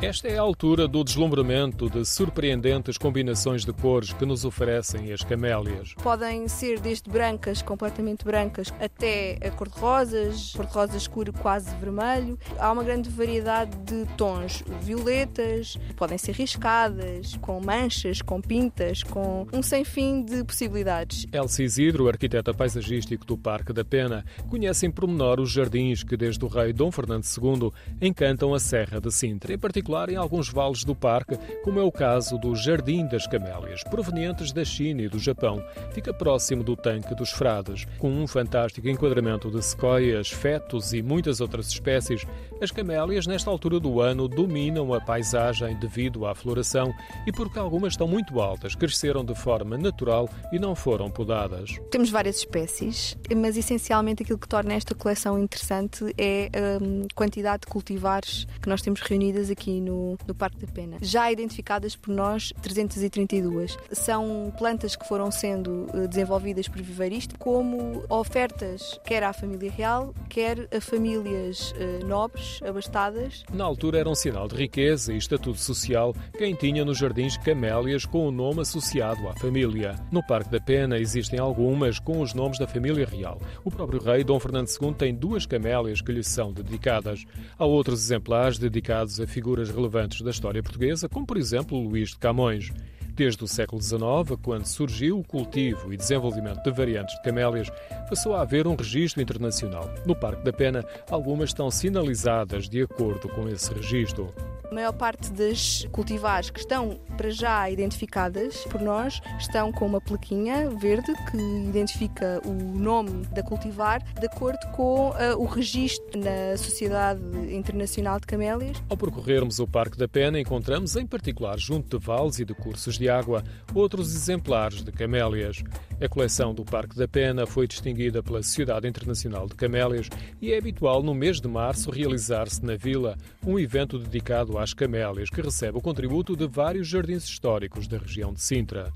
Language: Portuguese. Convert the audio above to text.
Esta é a altura do deslumbramento de surpreendentes combinações de cores que nos oferecem as camélias. Podem ser desde brancas, completamente brancas, até a cor-de-rosas, cor-de-rosa escuro quase vermelho. Há uma grande variedade de tons, violetas, podem ser riscadas, com manchas, com pintas, com um sem fim de possibilidades. Elsa Isidro, arquiteta paisagístico do Parque da Pena, conhece em pormenor os jardins que desde o rei Dom Fernando II encantam a Serra de Sintra, em particular particular em alguns vales do parque, como é o caso do Jardim das Camélias, provenientes da China e do Japão. Fica próximo do Tanque dos Frades, com um fantástico enquadramento de sequoias, fetos e muitas outras espécies. As camélias, nesta altura do ano, dominam a paisagem devido à floração e porque algumas estão muito altas, cresceram de forma natural e não foram podadas. Temos várias espécies, mas essencialmente aquilo que torna esta coleção interessante é a hum, quantidade de cultivares que nós temos reunidas aqui no, no Parque da Pena. Já identificadas por nós 332. São plantas que foram sendo eh, desenvolvidas por viveiristas como ofertas quer à família real, quer a famílias eh, nobres, abastadas. Na altura era um sinal de riqueza e estatuto social quem tinha nos jardins camélias com o nome associado à família. No Parque da Pena existem algumas com os nomes da família real. O próprio rei Dom Fernando II tem duas camélias que lhe são dedicadas. Há outros exemplares dedicados a figuras relevantes da história portuguesa, como por exemplo Luís de Camões. Desde o século XIX, quando surgiu o cultivo e desenvolvimento de variantes de camélias, passou a haver um registro internacional. No Parque da Pena, algumas estão sinalizadas de acordo com esse registro. A maior parte das cultivares que estão para já identificadas por nós estão com uma plaquinha verde que identifica o nome da cultivar de acordo com uh, o registro na Sociedade Internacional de Camélias. Ao percorrermos o Parque da Pena, encontramos, em particular junto de vales e de cursos água, outros exemplares de camélias. A coleção do Parque da Pena foi distinguida pela Sociedade Internacional de Camélias e é habitual no mês de março realizar-se na vila um evento dedicado às camélias, que recebe o contributo de vários jardins históricos da região de Sintra.